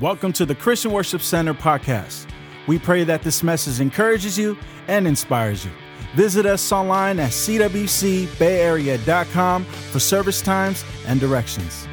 Welcome to the Christian Worship Center podcast. We pray that this message encourages you and inspires you. Visit us online at cwcbayarea.com for service times and directions.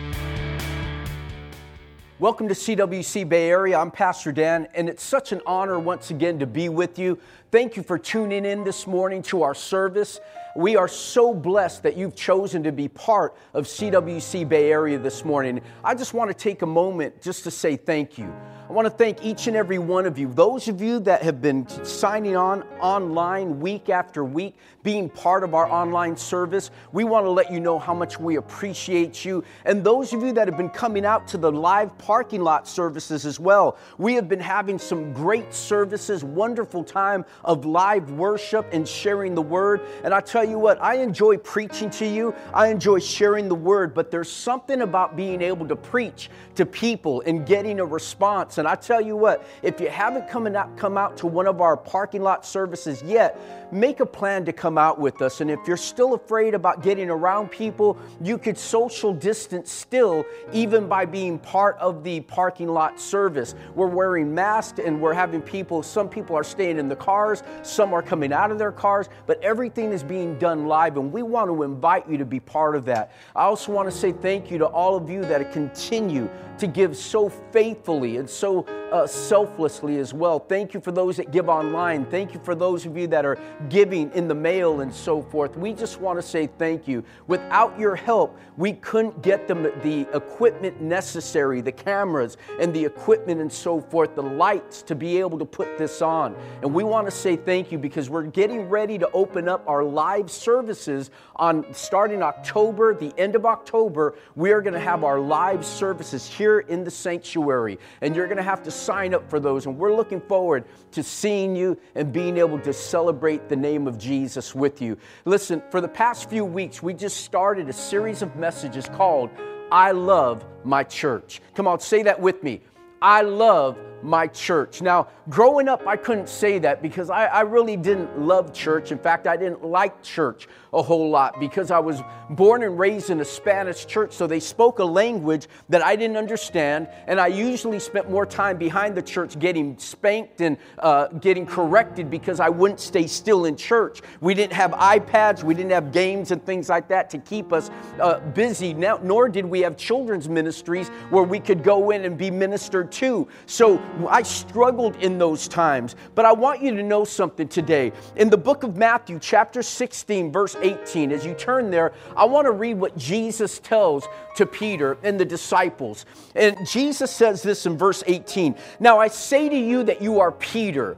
Welcome to CWC Bay Area. I'm Pastor Dan, and it's such an honor once again to be with you. Thank you for tuning in this morning to our service. We are so blessed that you've chosen to be part of CWC Bay Area this morning. I just want to take a moment just to say thank you. I want to thank each and every one of you. Those of you that have been signing on online week after week, being part of our online service, we want to let you know how much we appreciate you. And those of you that have been coming out to the live parking lot services as well, we have been having some great services, wonderful time of live worship and sharing the word. And I tell you what, I enjoy preaching to you, I enjoy sharing the word, but there's something about being able to preach to people and getting a response and I tell you what, if you haven't come out, come out to one of our parking lot services yet, make a plan to come out with us. And if you're still afraid about getting around people, you could social distance still, even by being part of the parking lot service. We're wearing masks and we're having people, some people are staying in the cars, some are coming out of their cars, but everything is being done live. And we want to invite you to be part of that. I also want to say thank you to all of you that continue to give so faithfully and so uh, selflessly as well. Thank you for those that give online. Thank you for those of you that are giving in the mail and so forth. We just want to say thank you. Without your help, we couldn't get them the equipment necessary, the cameras and the equipment and so forth, the lights to be able to put this on. And we want to say thank you because we're getting ready to open up our live services on starting October, the end of October. We are going to have our live services here in the sanctuary, and you're going to have to sign up for those. And we're looking forward to seeing you and being able to celebrate the name of Jesus with you. Listen, for the past few weeks, we just started a series of messages called I Love My Church. Come on, say that with me. I love my church. Now, growing up, I couldn't say that because I, I, really didn't love church. In fact, I didn't like church a whole lot because I was born and raised in a Spanish church, so they spoke a language that I didn't understand, and I usually spent more time behind the church getting spanked and uh, getting corrected because I wouldn't stay still in church. We didn't have iPads, we didn't have games and things like that to keep us uh, busy, now, nor did we have children's ministries where we could go in and be ministered to. So I struggled in those times. But I want you to know something today. In the book of Matthew, chapter 16, verse 18, as you turn there, I want to read what Jesus tells to Peter and the disciples. And Jesus says this in verse 18 Now I say to you that you are Peter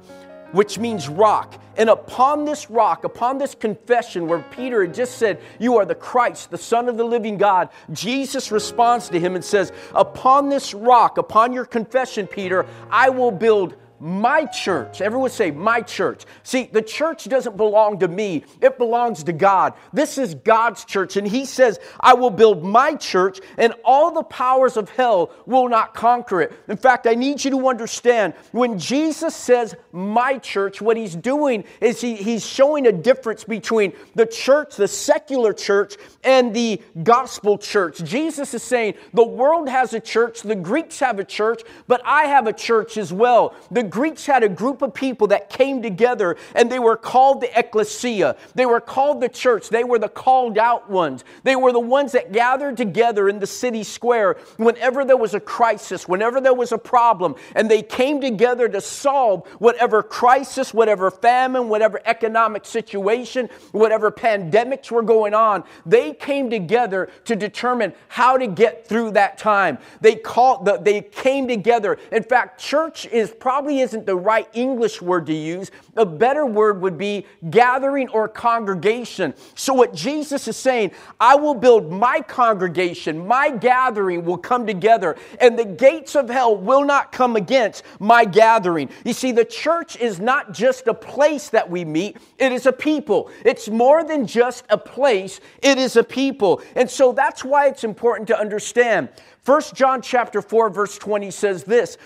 which means rock. And upon this rock, upon this confession where Peter had just said, You are the Christ, the Son of the living God, Jesus responds to him and says, Upon this rock, upon your confession, Peter, I will build my church. Everyone say, my church. See, the church doesn't belong to me, it belongs to God. This is God's church. And He says, I will build my church, and all the powers of hell will not conquer it. In fact, I need you to understand when Jesus says, my church, what He's doing is he, He's showing a difference between the church, the secular church, and the gospel church. Jesus is saying, the world has a church, the Greeks have a church, but I have a church as well. The Greeks had a group of people that came together and they were called the ecclesia. They were called the church. They were the called out ones. They were the ones that gathered together in the city square whenever there was a crisis, whenever there was a problem, and they came together to solve whatever crisis, whatever famine, whatever economic situation, whatever pandemics were going on. They came together to determine how to get through that time. They called the, they came together. In fact, church is probably isn't the right English word to use. A better word would be gathering or congregation. So, what Jesus is saying, I will build my congregation, my gathering will come together, and the gates of hell will not come against my gathering. You see, the church is not just a place that we meet, it is a people. It's more than just a place, it is a people. And so that's why it's important to understand. First John chapter 4 verse 20 says this,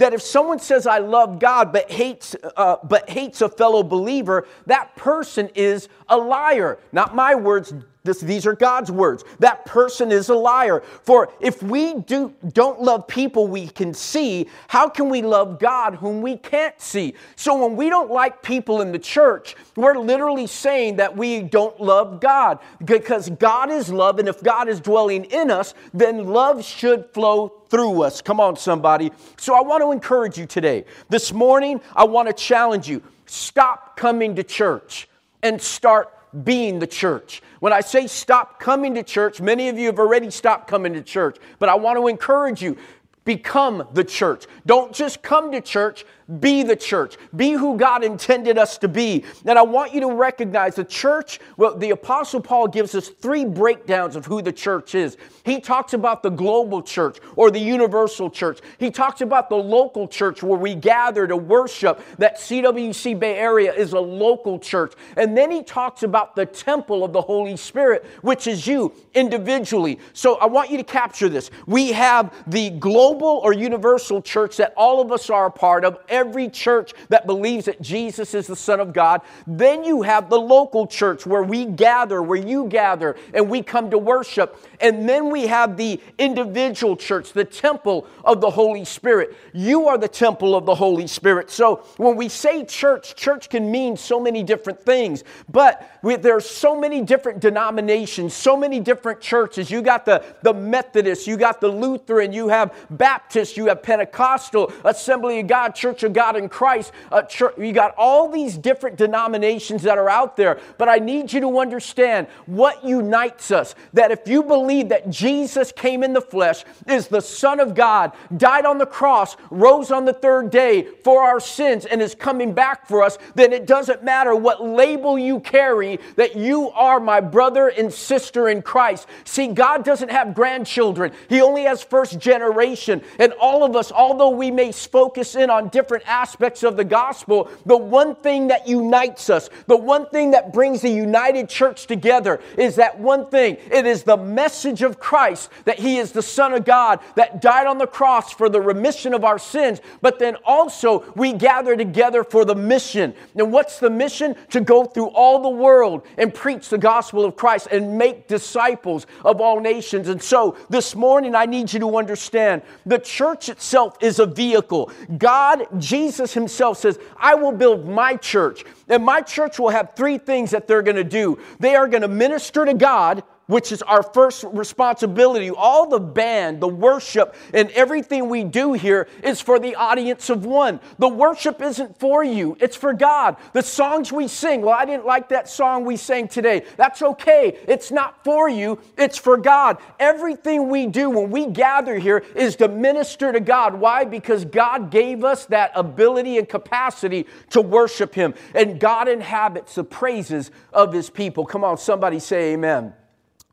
that if someone says I love God but hates uh, but hates a fellow believer, that person is a liar. Not my words, this, these are God's words. That person is a liar. For if we do, don't love people we can see, how can we love God whom we can't see? So when we don't like people in the church, we're literally saying that we don't love God because God is love. And if God is dwelling in us, then love should flow through us. Come on, somebody. So I want to encourage you today. This morning, I want to challenge you stop coming to church and start being the church. When I say stop coming to church, many of you have already stopped coming to church, but I want to encourage you become the church. Don't just come to church, be the church. Be who God intended us to be. And I want you to recognize the church, well, the Apostle Paul gives us three breakdowns of who the church is. He talks about the global church or the universal church. He talks about the local church where we gather to worship. That CWC Bay Area is a local church. And then he talks about the temple of the Holy Spirit, which is you individually. So I want you to capture this. We have the global or universal church that all of us are a part of every church that believes that Jesus is the Son of God. Then you have the local church where we gather, where you gather, and we come to worship. And then we have the individual church, the temple of the Holy Spirit. You are the temple of the Holy Spirit. So when we say church, church can mean so many different things, but we, there's so many different denominations, so many different churches. You got the, the Methodist, you got the Lutheran, you have Baptist, you have Pentecostal, Assembly of God, Church of of God in Christ. Uh, church, you got all these different denominations that are out there, but I need you to understand what unites us. That if you believe that Jesus came in the flesh, is the Son of God, died on the cross, rose on the third day for our sins, and is coming back for us, then it doesn't matter what label you carry, that you are my brother and sister in Christ. See, God doesn't have grandchildren, He only has first generation. And all of us, although we may focus in on different different aspects of the gospel, the one thing that unites us, the one thing that brings the united church together is that one thing. It is the message of Christ that He is the Son of God that died on the cross for the remission of our sins, but then also we gather together for the mission. And what's the mission? To go through all the world and preach the gospel of Christ and make disciples of all nations. And so this morning, I need you to understand the church itself is a vehicle. God, Jesus himself says, I will build my church. And my church will have three things that they're going to do. They are going to minister to God which is our first responsibility. All the band, the worship, and everything we do here is for the audience of one. The worship isn't for you, it's for God. The songs we sing, well, I didn't like that song we sang today. That's okay. It's not for you, it's for God. Everything we do when we gather here is to minister to God. Why? Because God gave us that ability and capacity to worship Him, and God inhabits the praises of His people. Come on, somebody say amen.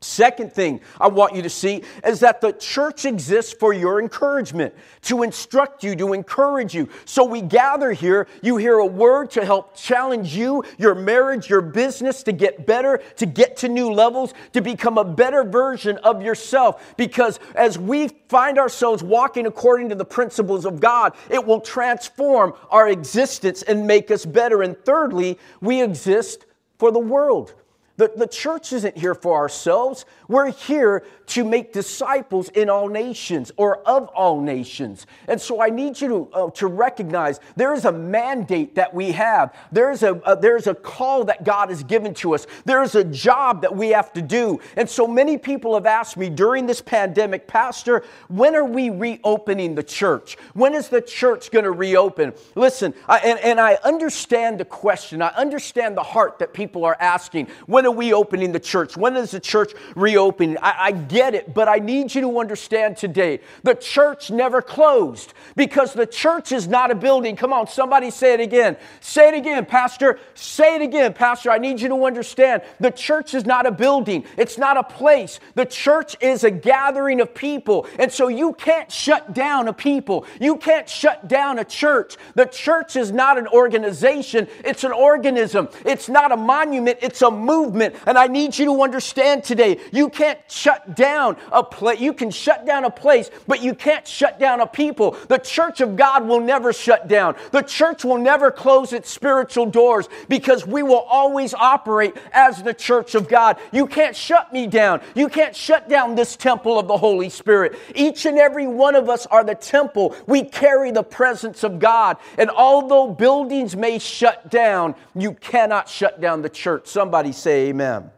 Second thing I want you to see is that the church exists for your encouragement, to instruct you, to encourage you. So we gather here, you hear a word to help challenge you, your marriage, your business to get better, to get to new levels, to become a better version of yourself. Because as we find ourselves walking according to the principles of God, it will transform our existence and make us better. And thirdly, we exist for the world. The, the church isn't here for ourselves. We're here to make disciples in all nations or of all nations. And so I need you to, uh, to recognize there is a mandate that we have. There's a, a, there's a call that God has given to us. There is a job that we have to do. And so many people have asked me during this pandemic, Pastor, when are we reopening the church? When is the church going to reopen? Listen, I, and, and I understand the question. I understand the heart that people are asking. When are we opening the church? When is the church reopening? I, I get it, but I need you to understand today the church never closed because the church is not a building. Come on, somebody say it again. Say it again, Pastor. Say it again, Pastor. I need you to understand the church is not a building, it's not a place. The church is a gathering of people. And so you can't shut down a people, you can't shut down a church. The church is not an organization, it's an organism. It's not a monument, it's a movement movement. And I need you to understand today, you can't shut down a place. You can shut down a place, but you can't shut down a people. The church of God will never shut down. The church will never close its spiritual doors because we will always operate as the church of God. You can't shut me down. You can't shut down this temple of the Holy Spirit. Each and every one of us are the temple. We carry the presence of God. And although buildings may shut down, you cannot shut down the church. Somebody say amen.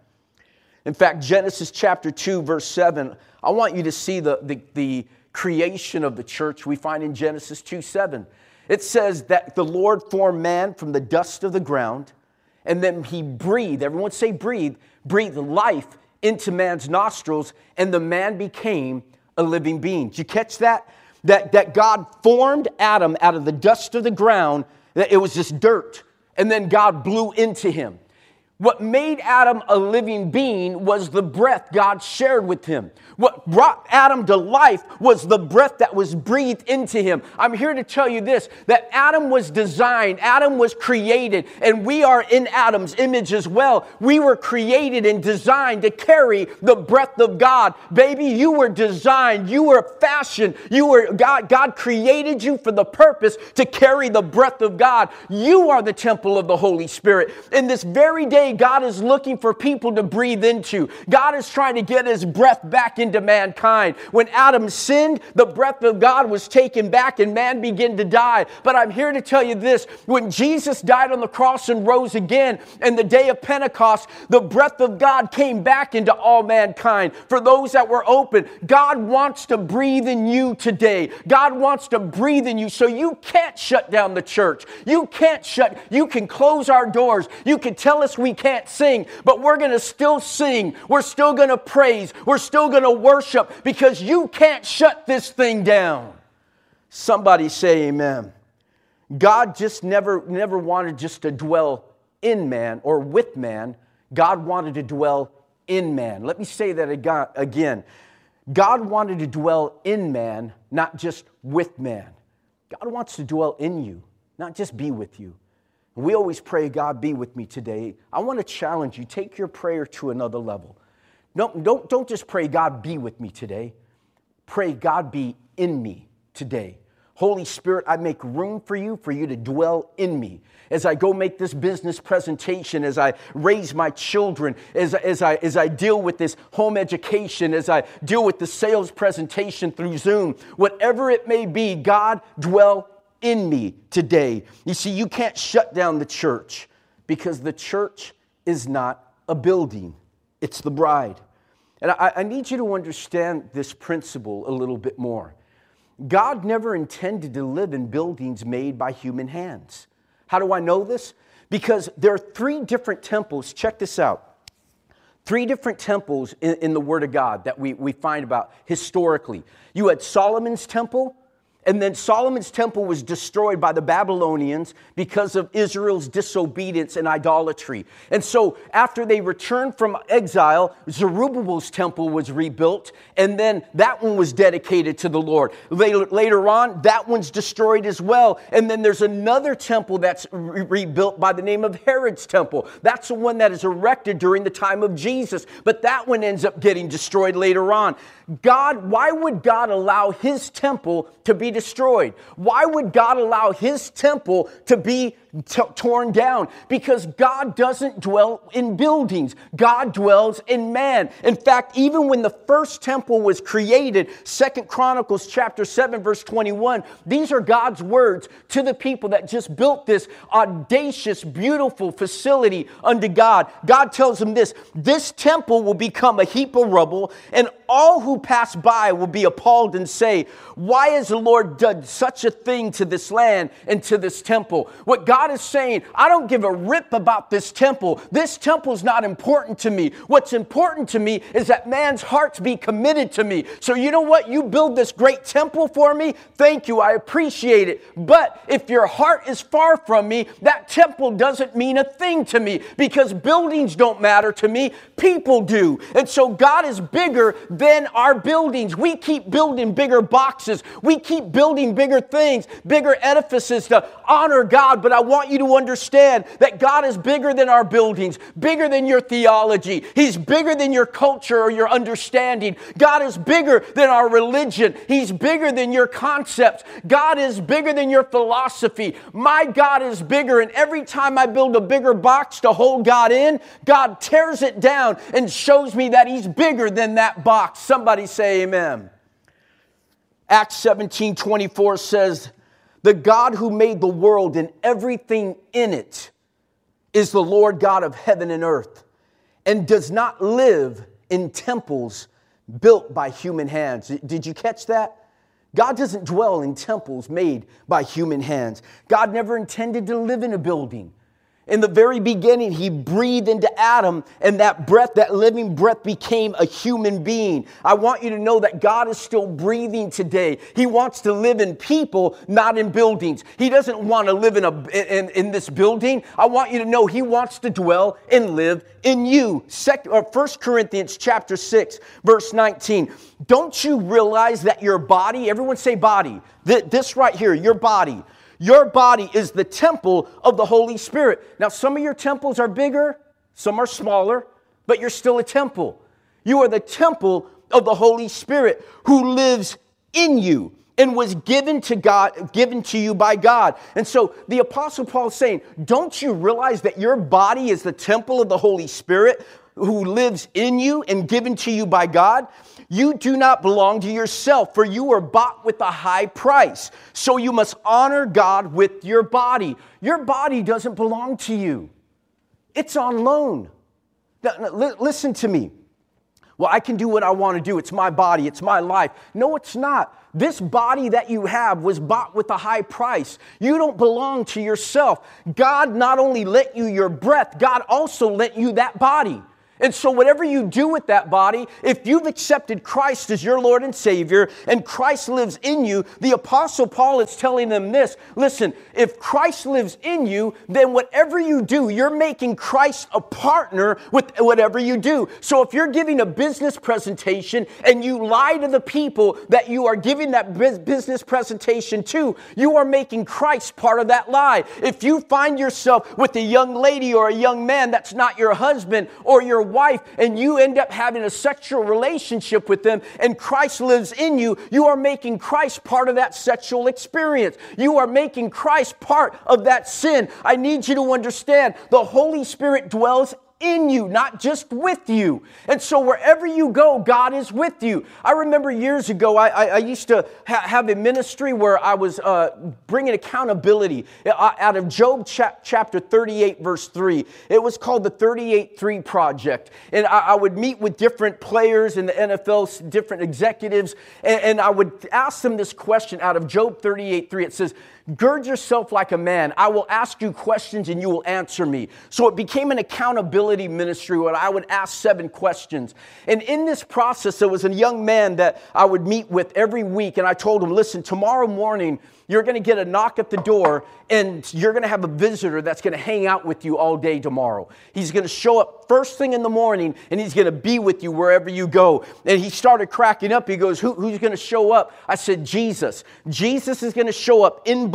In fact, Genesis chapter 2, verse 7, I want you to see the, the, the creation of the church we find in Genesis 2 7. It says that the Lord formed man from the dust of the ground, and then he breathed, everyone say breathe, breathed life into man's nostrils, and the man became a living being. Did you catch that? That, that God formed Adam out of the dust of the ground, that it was just dirt, and then God blew into him. What made Adam a living being was the breath God shared with him. What brought Adam to life was the breath that was breathed into him. I'm here to tell you this that Adam was designed, Adam was created, and we are in Adam's image as well. We were created and designed to carry the breath of God. Baby, you were designed, you were fashioned, you were God, God created you for the purpose to carry the breath of God. You are the temple of the Holy Spirit. In this very day, God is looking for people to breathe into. God is trying to get his breath back into mankind. When Adam sinned, the breath of God was taken back and man began to die. But I'm here to tell you this when Jesus died on the cross and rose again, and the day of Pentecost, the breath of God came back into all mankind. For those that were open, God wants to breathe in you today. God wants to breathe in you. So you can't shut down the church. You can't shut, you can close our doors. You can tell us we can't sing, but we're going to still sing. We're still going to praise. We're still going to worship because you can't shut this thing down. Somebody say amen. God just never, never wanted just to dwell in man or with man. God wanted to dwell in man. Let me say that again. God wanted to dwell in man, not just with man. God wants to dwell in you, not just be with you. We always pray, God, be with me today. I want to challenge you. Take your prayer to another level. Don't, don't, don't just pray, God, be with me today. Pray, God, be in me today. Holy Spirit, I make room for you, for you to dwell in me. As I go make this business presentation, as I raise my children, as, as, I, as I deal with this home education, as I deal with the sales presentation through Zoom, whatever it may be, God, dwell in me today. You see, you can't shut down the church because the church is not a building it's the bride. And I, I, need you to understand this principle a little bit more. God never intended to live in buildings made by human hands. How do I know this? Because there are three different temples. Check this out. Three different temples in, in the Word of God that we, we find about historically. You had Solomon's temple, and then Solomon's temple was destroyed by the Babylonians because of Israel's disobedience and idolatry. And so, after they returned from exile, Zerubbabel's temple was rebuilt, and then that one was dedicated to the Lord. Later, later on, that one's destroyed as well. And then there's another temple that's re- rebuilt by the name of Herod's temple. That's the one that is erected during the time of Jesus, but that one ends up getting destroyed later on. God, why would God allow his temple to be destroyed? Why would God allow his temple to be t- torn down? Because God doesn't dwell in buildings. God dwells in man. In fact, even when the first temple was created, Second Chronicles chapter 7 verse 21, these are God's words to the people that just built this audacious, beautiful facility unto God. God tells them this, this temple will become a heap of rubble and all who pass by will be appalled and say, Why has the Lord done such a thing to this land and to this temple? What God is saying, I don't give a rip about this temple. This temple is not important to me. What's important to me is that man's hearts be committed to me. So, you know what? You build this great temple for me. Thank you. I appreciate it. But if your heart is far from me, that temple doesn't mean a thing to me because buildings don't matter to me. People do. And so, God is bigger than our buildings. We keep building bigger boxes. We keep building bigger things, bigger edifices to honor God. But I want you to understand that God is bigger than our buildings, bigger than your theology. He's bigger than your culture or your understanding. God is bigger than our religion. He's bigger than your concepts. God is bigger than your philosophy. My God is bigger. And every time I build a bigger box to hold God in, God tears it down and shows me that He's bigger than that box. Somebody say amen. Acts 17 24 says, The God who made the world and everything in it is the Lord God of heaven and earth and does not live in temples built by human hands. Did you catch that? God doesn't dwell in temples made by human hands. God never intended to live in a building. In the very beginning, he breathed into Adam, and that breath, that living breath, became a human being. I want you to know that God is still breathing today. He wants to live in people, not in buildings. He doesn't want to live in, a, in, in this building. I want you to know He wants to dwell and live in you. Second, or 1 Corinthians chapter 6, verse 19. Don't you realize that your body, everyone say body, this right here, your body, your body is the temple of the Holy Spirit. Now, some of your temples are bigger, some are smaller, but you're still a temple. You are the temple of the Holy Spirit who lives in you and was given to God, given to you by God. And so the apostle Paul is saying, don't you realize that your body is the temple of the Holy Spirit who lives in you and given to you by God? You do not belong to yourself, for you were bought with a high price. So you must honor God with your body. Your body doesn't belong to you, it's on loan. Now, listen to me. Well, I can do what I want to do. It's my body, it's my life. No, it's not. This body that you have was bought with a high price. You don't belong to yourself. God not only lent you your breath, God also lent you that body. And so, whatever you do with that body, if you've accepted Christ as your Lord and Savior and Christ lives in you, the Apostle Paul is telling them this listen, if Christ lives in you, then whatever you do, you're making Christ a partner with whatever you do. So, if you're giving a business presentation and you lie to the people that you are giving that business presentation to, you are making Christ part of that lie. If you find yourself with a young lady or a young man that's not your husband or your wife and you end up having a sexual relationship with them and Christ lives in you, you are making Christ part of that sexual experience. You are making Christ part of that sin. I need you to understand the Holy Spirit dwells in you, not just with you. And so wherever you go, God is with you. I remember years ago, I, I, I used to ha- have a ministry where I was uh, bringing accountability uh, out of Job cha- chapter 38, verse 3. It was called the 38 3 Project. And I, I, would meet with different players in the NFL, different executives, and, and I would ask them this question out of Job 38 3. It says, Gird yourself like a man. I will ask you questions and you will answer me. So it became an accountability ministry where I would ask seven questions. And in this process, there was a young man that I would meet with every week. And I told him, listen, tomorrow morning, you're going to get a knock at the door and you're going to have a visitor that's going to hang out with you all day tomorrow. He's going to show up first thing in the morning and he's going to be with you wherever you go. And he started cracking up. He goes, Who, Who's going to show up? I said, Jesus. Jesus is going to show up in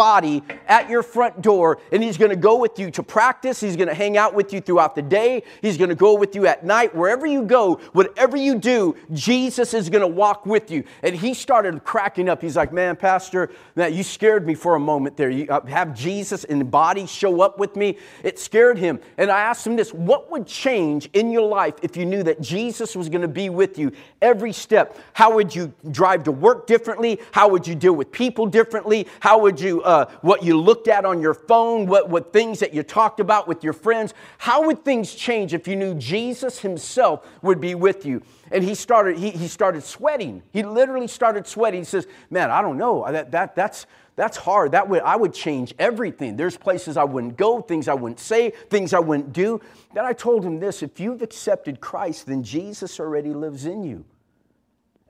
at your front door and he's going to go with you to practice. He's going to hang out with you throughout the day. He's going to go with you at night. Wherever you go, whatever you do, Jesus is going to walk with you. And he started cracking up. He's like, Man, Pastor, man, you scared scared me for a moment there. You uh, have Jesus in the body show up with me. It scared him. And I asked him this what would change in your life if you knew that Jesus was going to be with you every step? How would you drive to work differently? How would you deal with people differently? How would you, uh, what you looked at on your phone, what, what things that you talked about with your friends? How would things change if you knew Jesus himself would be with you? and he started he, he started sweating he literally started sweating he says man i don't know that, that, that's that's hard. That would I would change everything. There's places I wouldn't go, things I wouldn't say, things I wouldn't do. Then I told him this, if you've accepted Christ, then Jesus already lives in you.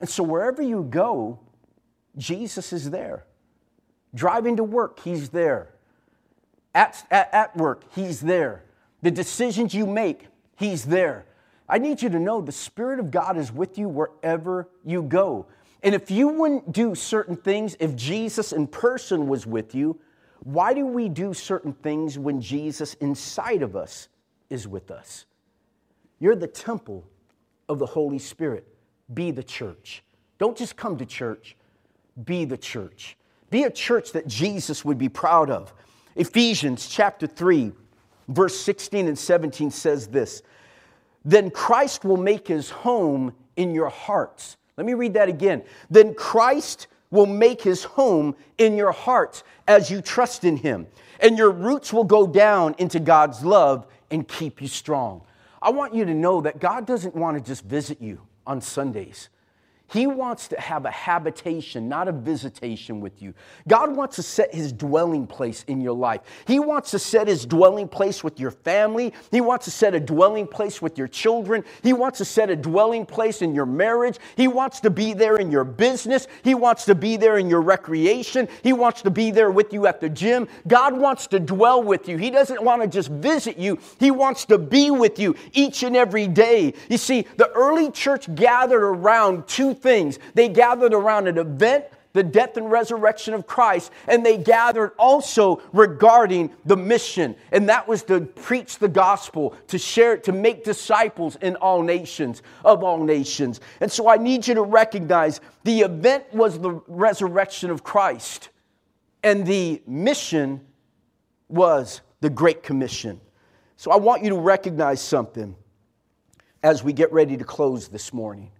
And so wherever you go, Jesus is there. Driving to work, he's there. At, at, at work, he's there. The decisions you make, he's there. I need you to know the Spirit of God is with you wherever you go. And if you wouldn't do certain things, if Jesus in person was with you, why do we do certain things when Jesus inside of us is with us? You're the temple of the Holy Spirit. Be the church. Don't just come to church, be the church. Be a church that Jesus would be proud of. Ephesians chapter 3, verse 16 and 17 says this Then Christ will make his home in your hearts. Let me read that again. Then Christ will make his home in your hearts as you trust in him, and your roots will go down into God's love and keep you strong. I want you to know that God doesn't want to just visit you on Sundays. He wants to have a habitation, not a visitation with you. God wants to set his dwelling place in your life. He wants to set his dwelling place with your family. He wants to set a dwelling place with your children. He wants to set a dwelling place in your marriage. He wants to be there in your business. He wants to be there in your recreation. He wants to be there with you at the gym. God wants to dwell with you. He doesn't want to just visit you, He wants to be with you each and every day. You see, the early church gathered around two things. They gathered around an event, the death and resurrection of Christ, and they gathered also regarding the mission. And that was to preach the gospel, to share it, to make disciples in all nations, of all nations. And so I need you to recognize the event was the resurrection of Christ, and the mission was the Great Commission. So I want you to recognize something as we get ready to close this morning.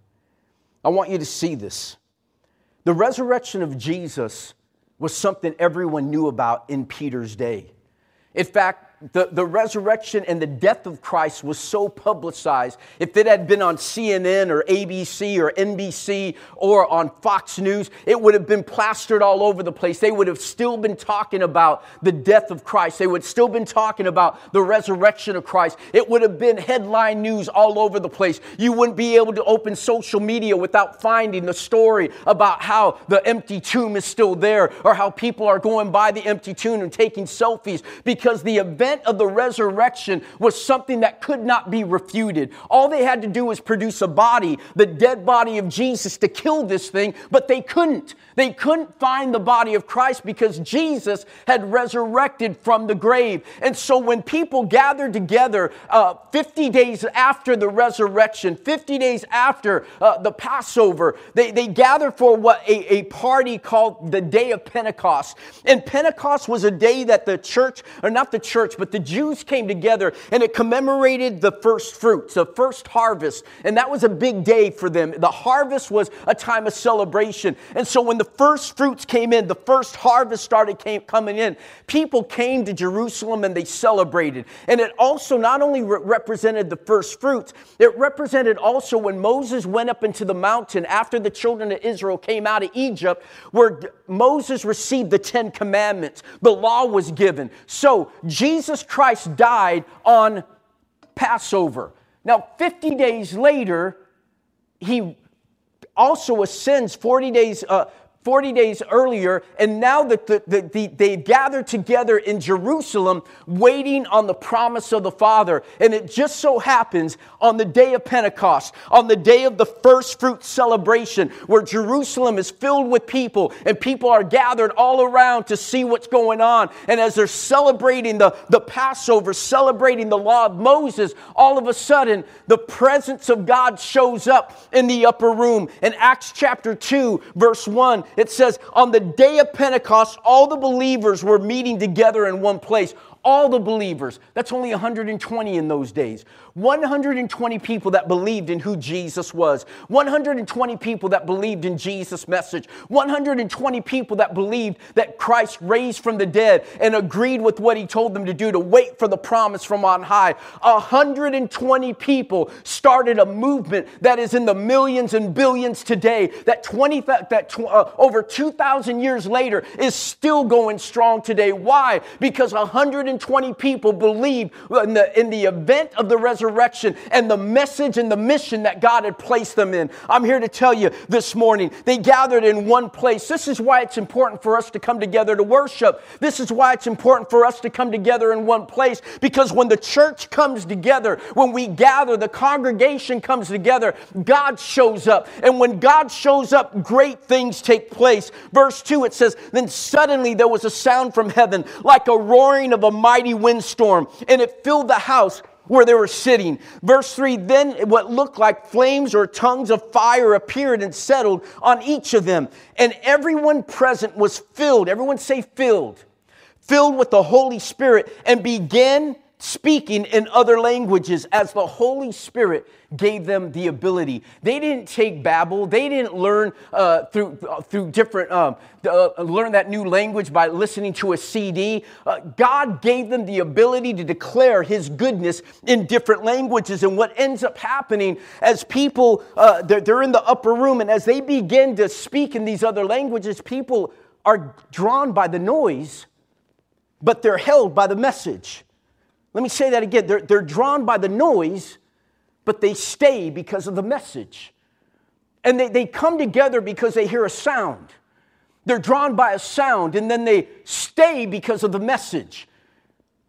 I want you to see this. The resurrection of Jesus was something everyone knew about in Peter's day. In fact, the, the resurrection and the death of Christ was so publicized. If it had been on CNN or ABC or NBC or on Fox News, it would have been plastered all over the place. They would have still been talking about the death of Christ. They would still been talking about the resurrection of Christ. It would have been headline news all over the place. You wouldn't be able to open social media without finding the story about how the empty tomb is still there or how people are going by the empty tomb and taking selfies because the event event of the resurrection was something that could not be refuted. All they had to do was produce a body, the dead body of Jesus, to kill this thing, but they couldn't. They couldn't find the body of Christ because Jesus had resurrected from the grave. And so when people gathered together uh, 50 days after the resurrection, 50 days after uh, the Passover, they, they gathered for what a, a party called the Day of Pentecost. And Pentecost was a day that the church, or not the church, but the Jews came together and it commemorated the first fruits, the first harvest. And that was a big day for them. The harvest was a time of celebration. And so when the first fruits came in, the first harvest started came, coming in, people came to Jerusalem and they celebrated. And it also not only re- represented the first fruits, it represented also when Moses went up into the mountain after the children of Israel came out of Egypt, where Moses received the Ten Commandments. The law was given. So Jesus Jesus Christ died on Passover. Now, 50 days later, he also ascends 40 days, uh, 40 days earlier, and now that the, the, the, they've gathered together in Jerusalem waiting on the promise of the Father. And it just so happens on the day of Pentecost, on the day of the first fruit celebration, where Jerusalem is filled with people and people are gathered all around to see what's going on. And as they're celebrating the, the Passover, celebrating the law of Moses, all of a sudden the presence of God shows up in the upper room. In Acts chapter 2, verse 1, it says, On the day of Pentecost, all the believers were meeting together in one place all the believers. That's only 120 in those days. 120 people that believed in who Jesus was. 120 people that believed in Jesus' message. 120 people that believed that Christ raised from the dead and agreed with what he told them to do to wait for the promise from on high. 120 people started a movement that is in the millions and billions today. That 20 that uh, over 2,000 years later is still going strong today. Why? Because 120 people believed in the, in the event of the resurrection and the message and the mission that God had placed them in. I'm here to tell you this morning, they gathered in one place. This is why it's important for us to come together to worship. This is why it's important for us to come together in one place because when the church comes together, when we gather, the congregation comes together, God shows up. And when God shows up, great things take place. Verse 2, it says, Then suddenly there was a sound from heaven like a roaring of a mighty windstorm, and it filled the house where they were sitting. Verse 3 Then what looked like flames or tongues of fire appeared and settled on each of them. And everyone present was filled, everyone say filled, filled with the Holy Spirit, and began speaking in other languages as the Holy Spirit gave them the ability. They didn't take Babbel. They didn't learn uh, through, uh, through different, um, uh, learn that new language by listening to a CD. Uh, God gave them the ability to declare His goodness in different languages. And what ends up happening as people, uh, they're, they're in the upper room, and as they begin to speak in these other languages, people are drawn by the noise, but they're held by the message. Let me say that again. They're, they're drawn by the noise, but they stay because of the message. And they, they come together because they hear a sound. They're drawn by a sound, and then they stay because of the message.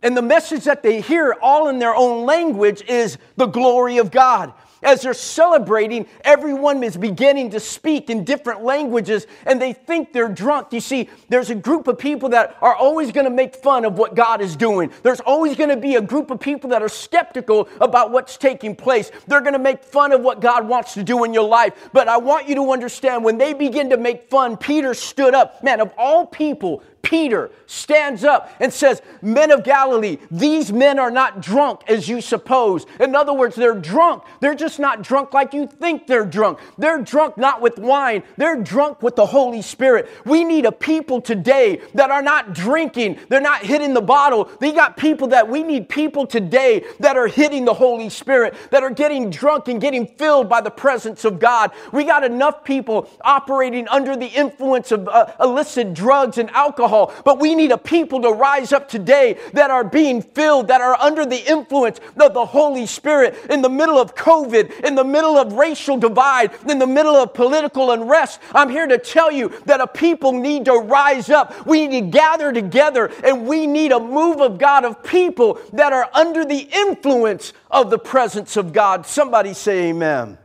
And the message that they hear, all in their own language, is the glory of God. As they're celebrating, everyone is beginning to speak in different languages and they think they're drunk. You see, there's a group of people that are always going to make fun of what God is doing. There's always going to be a group of people that are skeptical about what's taking place. They're going to make fun of what God wants to do in your life. But I want you to understand when they begin to make fun, Peter stood up. Man, of all people, Peter stands up and says, Men of Galilee, these men are not drunk as you suppose. In other words, they're drunk. They're just not drunk like you think they're drunk. They're drunk not with wine, they're drunk with the Holy Spirit. We need a people today that are not drinking, they're not hitting the bottle. They got people that we need people today that are hitting the Holy Spirit, that are getting drunk and getting filled by the presence of God. We got enough people operating under the influence of uh, illicit drugs and alcohol alcohol, but we need a people to rise up today that are being filled, that are under the influence of the Holy Spirit in the middle of COVID, in the middle of racial divide, in the middle of political unrest. I'm here to tell you that a people need to rise up. We need to gather together and we need a move of God of people that are under the influence of the presence of God. Somebody say amen.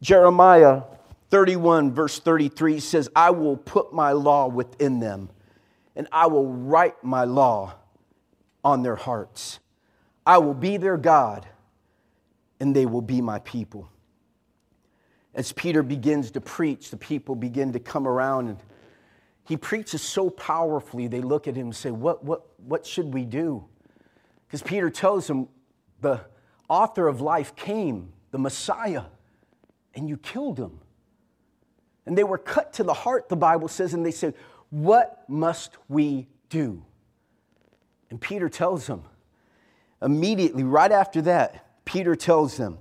Jeremiah 31, verse 33 says, I will put my law within them, and I will write my law on their hearts. I will be their God, and they will be my people. As Peter begins to preach, the people begin to come around, and he preaches so powerfully, they look at him and say, What, what, what should we do? Because Peter tells them, The author of life came, the Messiah, and you killed him. And they were cut to the heart, the Bible says, and they said, What must we do? And Peter tells them, immediately, right after that, Peter tells them,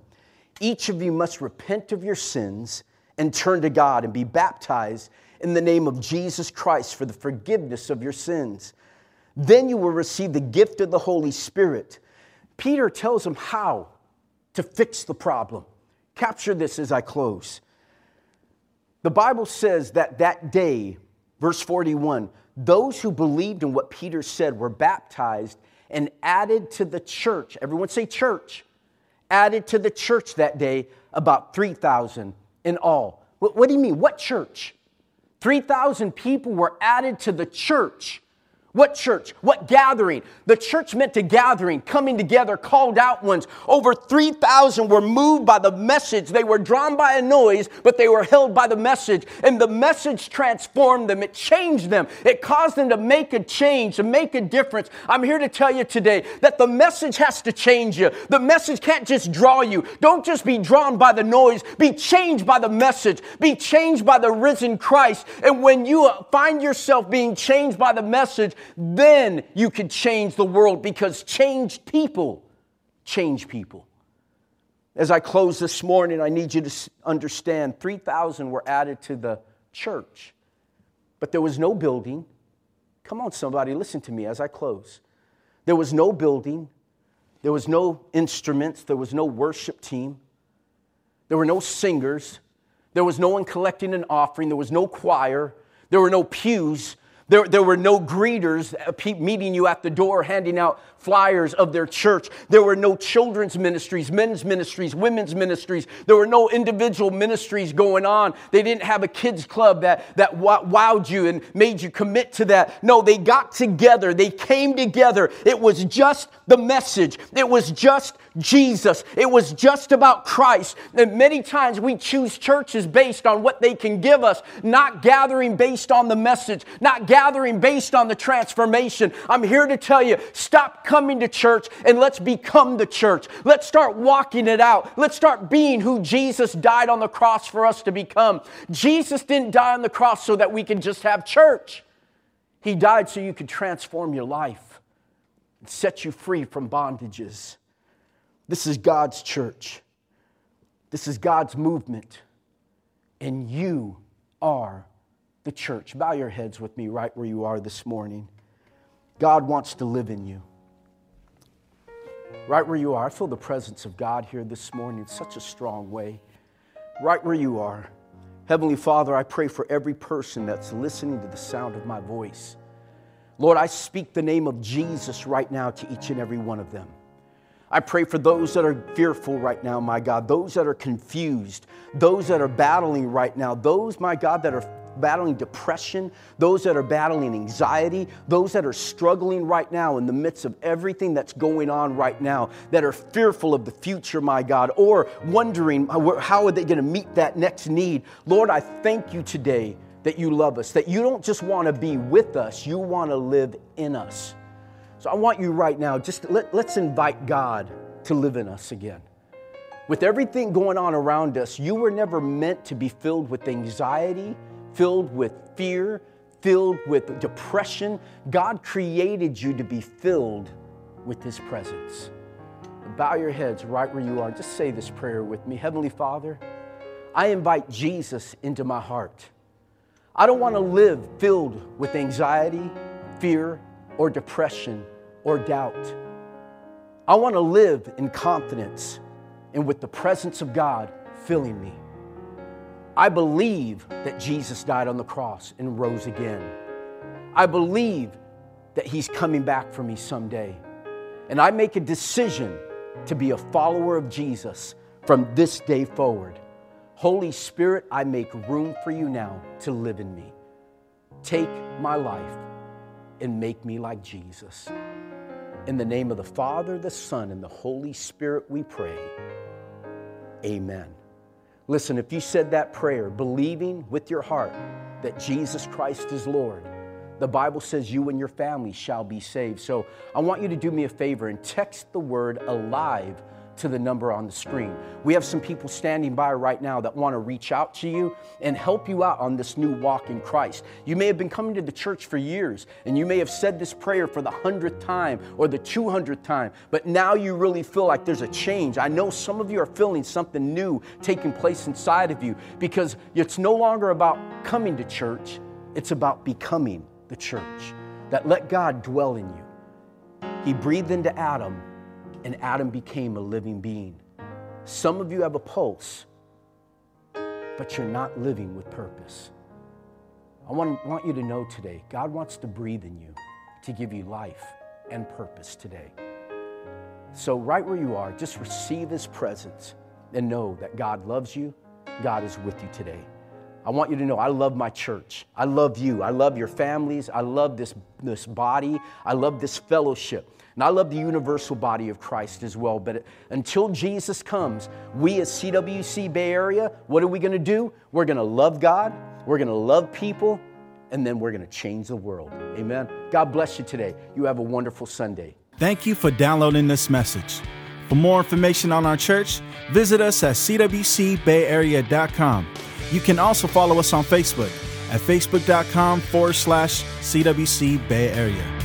Each of you must repent of your sins and turn to God and be baptized in the name of Jesus Christ for the forgiveness of your sins. Then you will receive the gift of the Holy Spirit. Peter tells them how to fix the problem. Capture this as I close. The Bible says that that day, verse 41, those who believed in what Peter said were baptized and added to the church. Everyone say church. Added to the church that day about 3,000 in all. What, what do you mean? What church? 3,000 people were added to the church what church? What gathering? The church meant a gathering, coming together, called out ones. Over 3,000 were moved by the message. They were drawn by a noise, but they were held by the message. And the message transformed them. It changed them. It caused them to make a change, to make a difference. I'm here to tell you today that the message has to change you. The message can't just draw you. Don't just be drawn by the noise. Be changed by the message. Be changed by the risen Christ. And when you find yourself being changed by the message, then you could change the world because changed people change people. As I close this morning, I need you to understand 3,000 were added to the church. But there was no building. Come on, somebody, listen to me as I close. There was no building, there was no instruments, there was no worship team, there were no singers, there was no one collecting an offering, there was no choir, there were no pews. There, there were no greeters uh, meeting you at the door handing out flyers of their church. There were no children's ministries, men's ministries, women's ministries. There were no individual ministries going on. They didn't have a kids club that, that wowed you and made you commit to that. No, they got together. They came together. It was just the message. It was just Jesus. It was just about Christ. And many times we choose churches based on what they can give us, not gathering based on the message, not gathering based on the transformation. I'm here to tell you, stop coming to church and let's become the church. Let's start walking it out. Let's start being who Jesus died on the cross for us to become. Jesus didn't die on the cross so that we can just have church. He died so you could transform your life and set you free from bondages. This is God's church. This is God's movement. And you are the church. Bow your heads with me right where you are this morning. God wants to live in you right where you are. I feel the presence of God here this morning in such a strong way. Right where you are. Heavenly Father, I pray for every person that's listening to the sound of my voice. Lord, I speak the name of Jesus right now to each and every one of them. I pray for those that are fearful right now, my God, those that are confused, those that are battling right now, those, my God, that are battling depression, those that are battling anxiety, those that are struggling right now in the midst of everything that's going on right now, that are fearful of the future, my God, or wondering uh, how are they going to meet that next need. Lord, I thank you today that you love us, that you don't just want to be with us, you want to live in us. So I want you right now, just let, let's invite God to live in us again. With everything going on around us, you were never meant to be filled with anxiety filled with fear, filled with depression. God created you to be filled with His presence. Bow your heads right where you are. Just say this prayer with me Heavenly Father, I invite Jesus into my heart. I don't want to live filled with anxiety, fear, or depression or doubt. I want to live in confidence and with the presence of God filling me. I believe that Jesus died on the cross and rose again. I believe that He's coming back for me someday. And I make a decision to be a follower of Jesus from this day forward. Holy Spirit, I make room for you now to live in me. Take my life and make me like Jesus. In the name of the Father, the Son, and the Holy Spirit, we pray. Amen. Listen, if you said that prayer, believing with your heart that Jesus Christ is Lord, the Bible says you and your family shall be saved. So I want you to do me a favor and text the word alive to the number on the screen. We have some people standing by right now that want to reach out to you and help you out on this new walk in Christ. You may have been coming to the church for years and you may have said this prayer for the hundredth time or the 200th time, but now you really feel like there's a change. I know some of you are feeling something new taking place inside of you because it's no longer about coming to church, it's about becoming the church. That let God dwell in you. He breathed into Adam and Adam became a living being. Some of you have a pulse, but you're not living with purpose. I want, want you to know today God wants to breathe in you to give you life and purpose today. So, right where you are, just receive His presence and know that God loves you, God is with you today. I want you to know I love my church. I love you. I love your families. I love this, this body. I love this fellowship. And I love the universal body of Christ as well. But until Jesus comes, we as CWC Bay Area, what are we going to do? We're going to love God, we're going to love people, and then we're going to change the world. Amen. God bless you today. You have a wonderful Sunday. Thank you for downloading this message. For more information on our church, visit us at cwcbayarea.com. You can also follow us on Facebook at facebook.com forward slash CWC Bay Area.